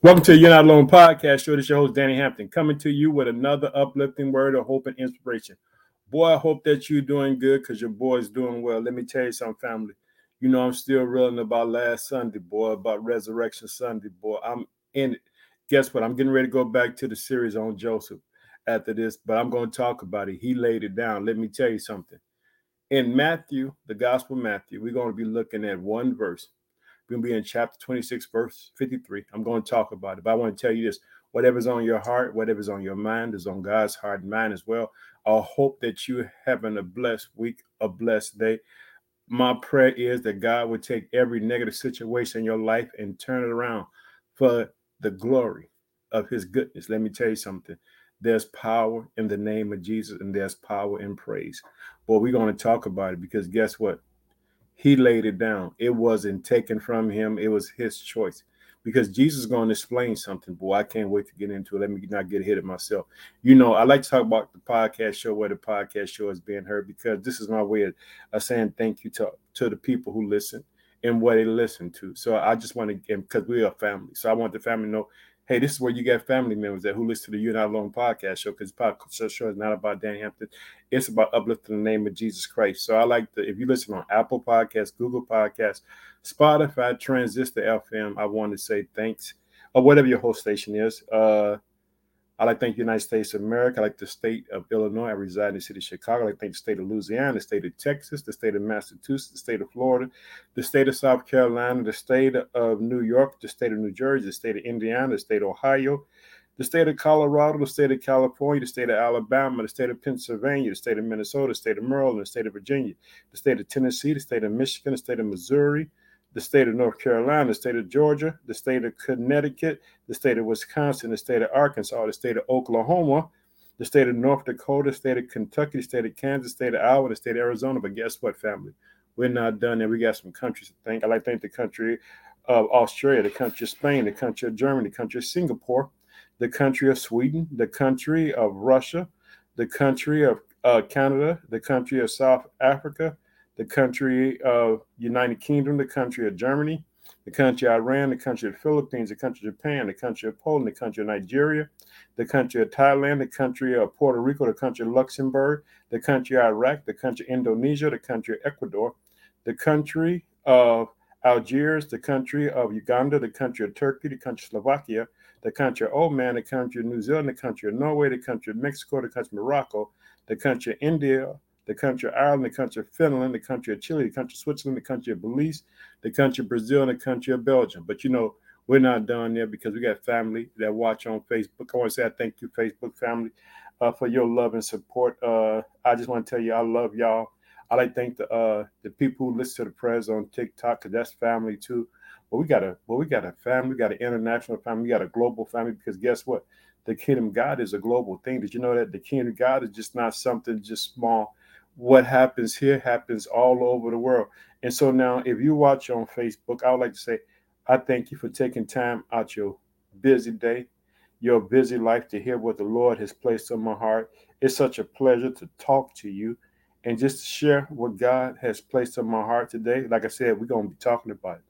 Welcome to You're Not Alone podcast show. This is your host, Danny Hampton, coming to you with another uplifting word of hope and inspiration. Boy, I hope that you're doing good because your boy's doing well. Let me tell you something, family. You know, I'm still reeling about last Sunday, boy, about Resurrection Sunday, boy. I'm in it. Guess what? I'm getting ready to go back to the series on Joseph after this, but I'm going to talk about it. He laid it down. Let me tell you something. In Matthew, the Gospel of Matthew, we're going to be looking at one verse we're going to be in chapter 26, verse 53. I'm going to talk about it. But I want to tell you this whatever's on your heart, whatever's on your mind is on God's heart and mind as well. I hope that you're having a blessed week, a blessed day. My prayer is that God would take every negative situation in your life and turn it around for the glory of his goodness. Let me tell you something. There's power in the name of Jesus, and there's power in praise. But we're going to talk about it because guess what? He laid it down. It wasn't taken from him, it was his choice. Because Jesus is going to explain something, boy. I can't wait to get into it. Let me not get ahead of myself. You know, I like to talk about the podcast show where the podcast show is being heard because this is my way of, of saying thank you to, to the people who listen and what they listen to. So I just want to, because we're family. So I want the family to know hey, this is where you get family members that who listen to the You're Not Alone podcast show because podcast show is not about Dan Hampton. It's about uplifting the name of Jesus Christ. So I like to, if you listen on Apple Podcasts, Google Podcasts, Spotify, Transistor FM, I want to say thanks, or whatever your host station is. Uh, I like to thank the United States of America. I like the state of Illinois. I reside in the city of Chicago. I like to thank the state of Louisiana, the state of Texas, the state of Massachusetts, the state of Florida, the state of South Carolina, the state of New York, the state of New Jersey, the state of Indiana, the state of Ohio, the state of Colorado, the state of California, the state of Alabama, the state of Pennsylvania, the state of Minnesota, the state of Maryland, the state of Virginia, the state of Tennessee, the state of Michigan, the state of Missouri, the state of North Carolina, the state of Georgia, the state of Connecticut, the state of Wisconsin, the state of Arkansas, the state of Oklahoma, the state of North Dakota, the state of Kentucky, the state of Kansas, the state of Iowa, the state of Arizona. But guess what, family? We're not done there. We got some countries to thank. I like to thank the country of Australia, the country of Spain, the country of Germany, the country of Singapore, the country of Sweden, the country of Russia, the country of uh, Canada, the country of South Africa, the country of United Kingdom, the country of Germany, the country of Iran, the country of the Philippines, the country of Japan, the country of Poland, the country of Nigeria, the country of Thailand, the country of Puerto Rico, the country of Luxembourg, the country of Iraq, the country of Indonesia, the country of Ecuador, the country of Algiers, the country of Uganda, the country of Turkey, the country of Slovakia, the country of Oman, the country of New Zealand, the country of Norway, the country of Mexico, the country of Morocco, the country of India, the country of Ireland, the country of Finland, the country of Chile, the country of Switzerland, the country of Belize, the country of Brazil, and the country of Belgium. But you know, we're not done there because we got family that watch on Facebook. I want to say I thank you, Facebook family, uh, for your love and support. Uh, I just want to tell you I love y'all. I like to thank the uh, the people who listen to the prayers on TikTok because that's family too. But we got a well, we got a family, we got an international family, we got a global family because guess what? The kingdom of God is a global thing. Did you know that the kingdom of God is just not something just small what happens here happens all over the world. And so now, if you watch on Facebook, I would like to say, I thank you for taking time out your busy day, your busy life to hear what the Lord has placed on my heart. It's such a pleasure to talk to you and just to share what God has placed on my heart today. Like I said, we're going to be talking about it.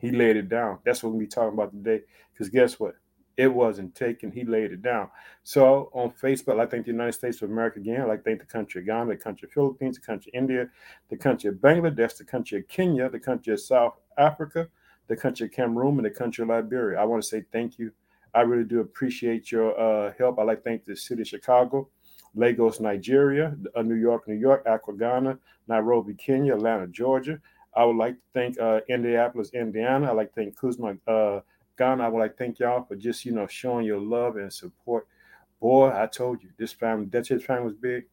He laid it down. That's what we're going to be talking about today. Because guess what? It wasn't taken. He laid it down. So on Facebook, I thank the United States of America again. I like thank the country of Ghana, the country of Philippines, the country of India, the country of Bangladesh, the country of Kenya, the country of South Africa, the country of Cameroon, and the country of Liberia. I want to say thank you. I really do appreciate your uh, help. I like to thank the city of Chicago, Lagos, Nigeria, uh, New York, New York, Accra, Ghana, Nairobi, Kenya, Atlanta, Georgia. I would like to thank uh, Indianapolis, Indiana. I like to thank Kuzma, I would like to thank y'all for just, you know, showing your love and support. Boy, I told you, this family, that's his family was big.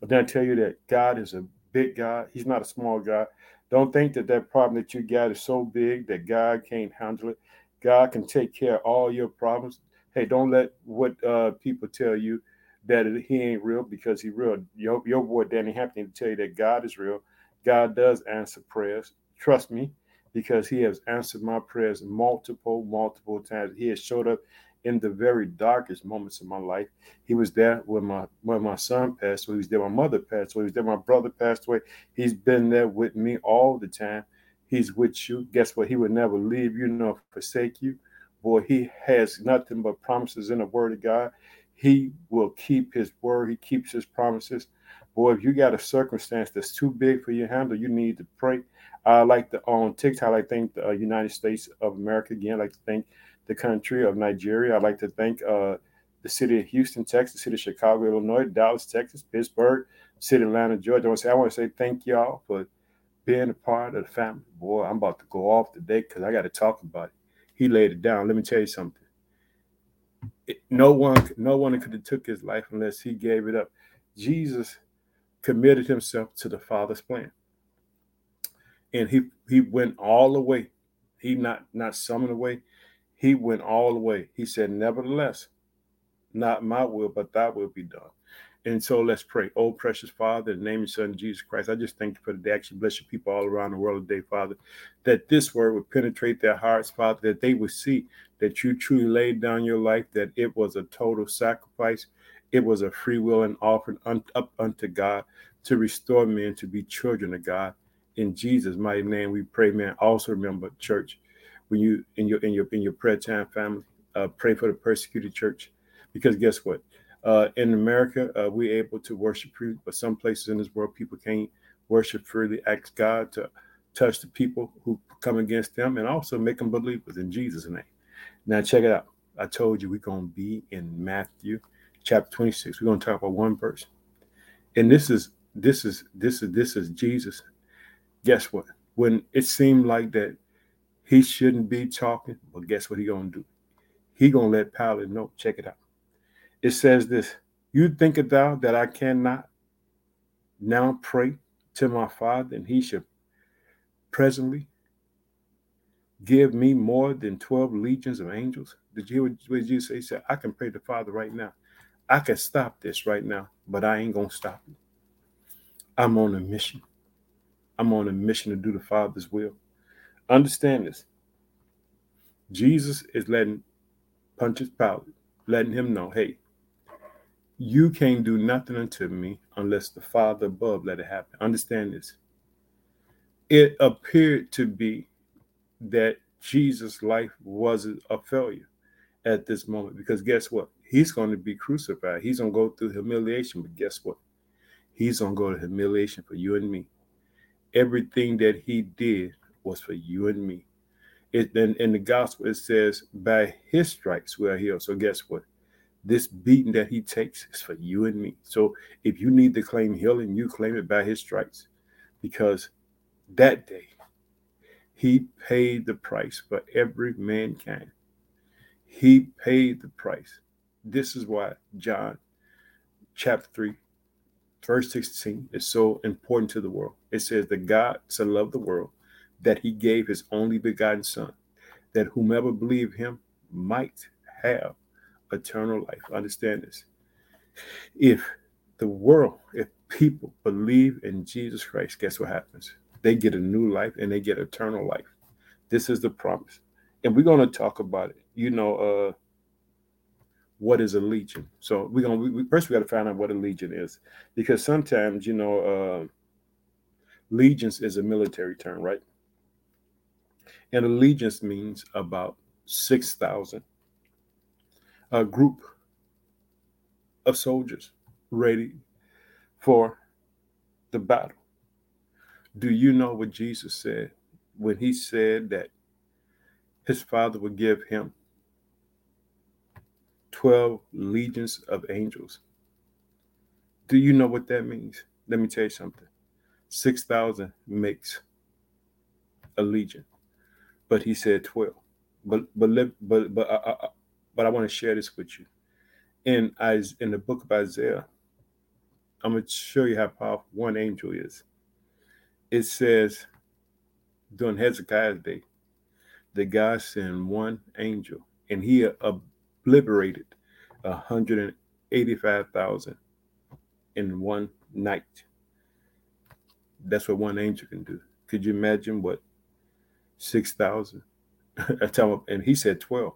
But then I tell you that God is a big God. He's not a small God. Don't think that that problem that you got is so big that God can't handle it. God can take care of all your problems. Hey, don't let what uh, people tell you that he ain't real because he real. Your, your boy Danny Hampton to tell you that God is real. God does answer prayers. Trust me because he has answered my prayers multiple, multiple times. He has showed up in the very darkest moments of my life. He was there when my when my son passed away. He was there when my mother passed away. He was there when my brother passed away. He's been there with me all the time. He's with you. Guess what? He would never leave you nor forsake you. boy, he has nothing but promises in the word of God. He will keep his word, he keeps his promises. Boy, if you got a circumstance that's too big for your handle, you need to pray. I like to on TikTok, I thank the uh, United States of America again. I like to thank the country of Nigeria. I'd like to thank uh, the city of Houston, Texas, the city of Chicago, Illinois, Dallas, Texas, Pittsburgh, city of Atlanta, Georgia. I want to say, I want to say thank y'all for being a part of the family. Boy, I'm about to go off today because I got to talk about it. He laid it down. Let me tell you something. It, no one, no one could have took his life unless he gave it up. Jesus committed himself to the Father's plan, and he he went all the way. He not not some away. He went all the way. He said, "Nevertheless, not my will, but thy will be done." And so let's pray. Oh, precious Father, in the name of your Son, Jesus Christ, I just thank you for the. Actually, bless your people all around the world today, Father, that this word would penetrate their hearts, Father, that they would see that you truly laid down your life, that it was a total sacrifice. It was a free will and offering up unto God to restore men to be children of God. In Jesus' mighty name, we pray, man. Also remember, church, when you in your in your in your prayer time family, uh, pray for the persecuted church. Because guess what? Uh, in America, uh, we're able to worship freely, but some places in this world, people can't worship freely. Ask God to touch the people who come against them and also make them believers in Jesus' name. Now, check it out. I told you we're to be in Matthew chapter 26. We're going to talk about one person. And this is this is this is this is Jesus. Guess what? When it seemed like that he shouldn't be talking, but guess what he gonna do? He gonna let Pilate know. Check it out it says this You thinkest thou that I cannot now pray to my Father, and he should presently give me more than 12 legions of angels? Did you hear what Jesus say? He said, I can pray to Father right now. I can stop this right now, but I ain't going to stop it. I'm on a mission. I'm on a mission to do the Father's will. Understand this. Jesus is letting Pontius Pilate, letting him know, hey, you can't do nothing unto me unless the Father above let it happen. Understand this. It appeared to be that Jesus' life wasn't a failure at this moment because guess what? He's going to be crucified. He's going to go through humiliation, but guess what? He's going to go to humiliation for you and me. Everything that he did was for you and me. It then in the gospel it says, by his stripes we are healed. So guess what? this beating that he takes is for you and me. So if you need to claim healing, you claim it by his stripes because that day he paid the price for every mankind. He paid the price. This is why John chapter 3, verse 16 is so important to the world. It says that God so loved the world that he gave his only begotten son, that whomever believe him might have eternal life. Understand this. If the world, if people believe in Jesus Christ, guess what happens? They get a new life and they get eternal life. This is the promise. And we're going to talk about it. You know, uh, what is a legion? So we're to, we, first we got to find out what a legion is. Because sometimes, you know, uh, legions is a military term, right? And allegiance means about 6,000 a group of soldiers ready for the battle. Do you know what Jesus said when he said that his father would give him 12 legions of angels? Do you know what that means? Let me tell you something 6,000 makes a legion, but he said 12. But but but but uh, uh but I want to share this with you. In in the book of Isaiah, I'm going to show you how powerful one angel is. It says during Hezekiah's day, that God sent one angel and he obliterated 185,000 in one night. That's what one angel can do. Could you imagine what 6,000? and he said 12.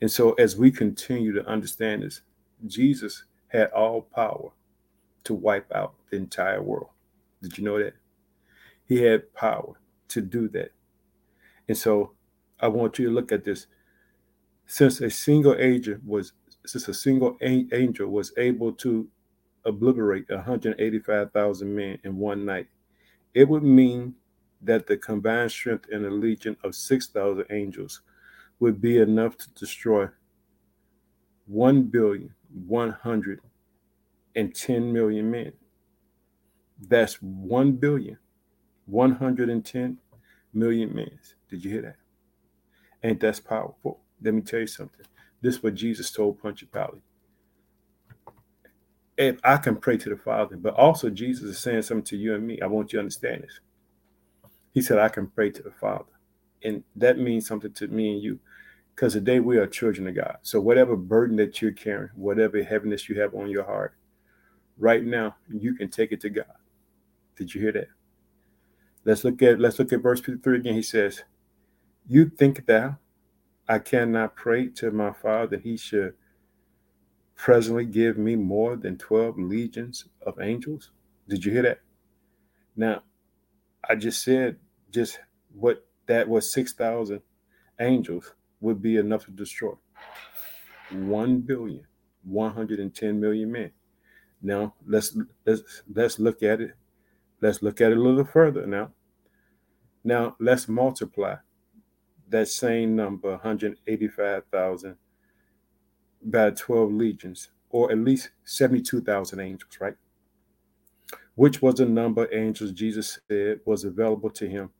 And so, as we continue to understand this, Jesus had all power to wipe out the entire world. Did you know that? He had power to do that. And so, I want you to look at this. Since a single agent was since a single angel was able to obliterate 185,000 men in one night, it would mean that the combined strength in a legion of 6,000 angels would be enough to destroy 1 billion 110 million men. That's 1 billion 110 million men. Did you hear that? Ain't that's powerful? Let me tell you something. This is what Jesus told Pontius Pilate. If I can pray to the Father, but also Jesus is saying something to you and me. I want you to understand this. He said, I can pray to the Father. And that means something to me and you. Because today we are children of God. So whatever burden that you're carrying, whatever heaviness you have on your heart, right now, you can take it to God. Did you hear that? Let's look at let's look at verse 53 again. He says, You think that I cannot pray to my Father that he should presently give me more than 12 legions of angels? Did you hear that? Now, I just said just what that was 6,000 angels would be enough to destroy 1 billion 110 million men. Now let's let's let's look at it. Let's look at it a little further now. Now let's multiply that same number 185,000 by 12 legions or at least 72,000 angels, right? which was the number angels Jesus said was available to him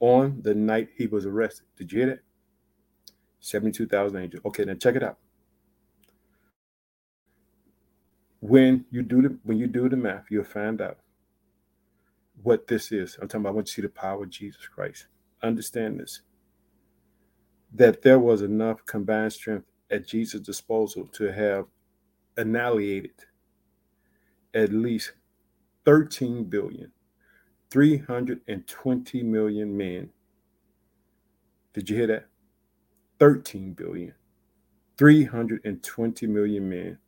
on the night he was arrested. Did you hear that? 72,000 angels. Okay, now check it out. When you do the when you do the math, you'll find out what this is. I'm talking about I want you to see the power of Jesus Christ. Understand this. That there was enough combined strength at Jesus' disposal to have annihilated at least 13 billion 320 million men. Did you hear that? 13 billion 320 million men,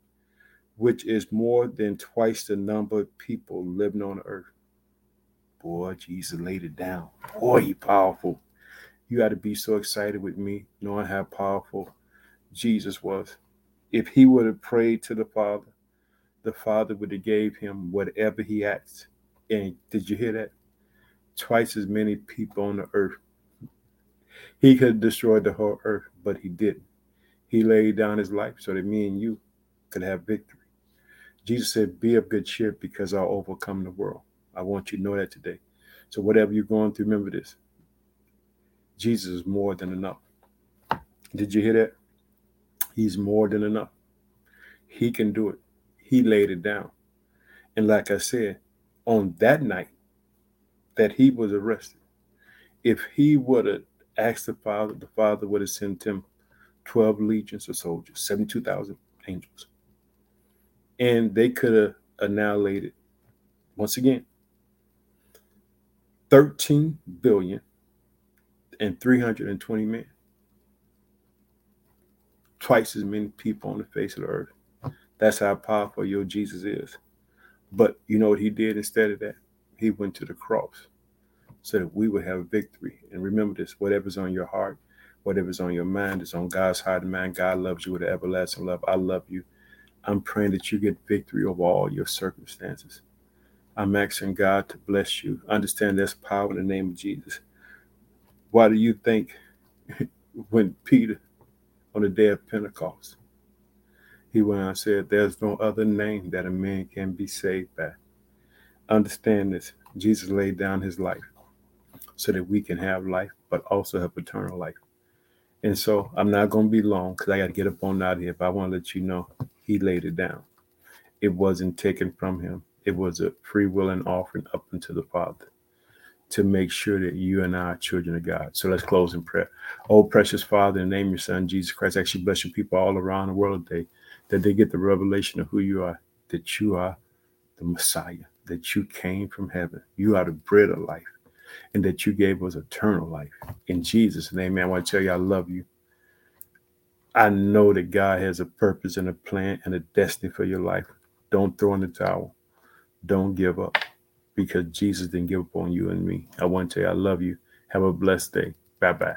which is more than twice the number of people living on earth. Boy, Jesus laid it down. Boy, he powerful. You got to be so excited with me, knowing how powerful Jesus was. If he would have prayed to the Father, the Father would have gave him whatever he asked. And did you hear that? Twice as many people on the earth. He could have destroyed the whole earth, but he didn't. He laid down his life so that me and you could have victory. Jesus said, Be of good cheer because I'll overcome the world. I want you to know that today. So, whatever you're going through, remember this Jesus is more than enough. Did you hear that? He's more than enough. He can do it he laid it down. And like I said, on that night that he was arrested, if he would have asked the Father, the Father would have sent him 12 legions of soldiers, 72,000 angels. And they could have annihilated, once again, 13 billion and 320 men. Twice as many people on the face of the earth. That's how powerful your Jesus is. But you know what he did instead of that? He went to the cross so that we would have victory. And remember this whatever's on your heart, whatever's on your mind, is on God's heart and mind. God loves you with an everlasting love. I love you. I'm praying that you get victory over all your circumstances. I'm asking God to bless you. Understand there's power in the name of Jesus. Why do you think when Peter, on the day of Pentecost, he went and said, There's no other name that a man can be saved by. Understand this. Jesus laid down his life so that we can have life, but also have eternal life. And so I'm not going to be long because I got to get up on out of here. But I want to let you know he laid it down. It wasn't taken from him, it was a free will and offering up unto the Father to make sure that you and I are children of God. So let's close in prayer. Oh, precious Father, in the name of your Son, Jesus Christ, actually bless your people all around the world today that they get the revelation of who you are, that you are the Messiah, that you came from heaven. You are the bread of life, and that you gave us eternal life. In Jesus' name, man, I want to tell you I love you. I know that God has a purpose and a plan and a destiny for your life. Don't throw in the towel. Don't give up because Jesus didn't give up on you and me. I want to tell you I love you. Have a blessed day. Bye bye.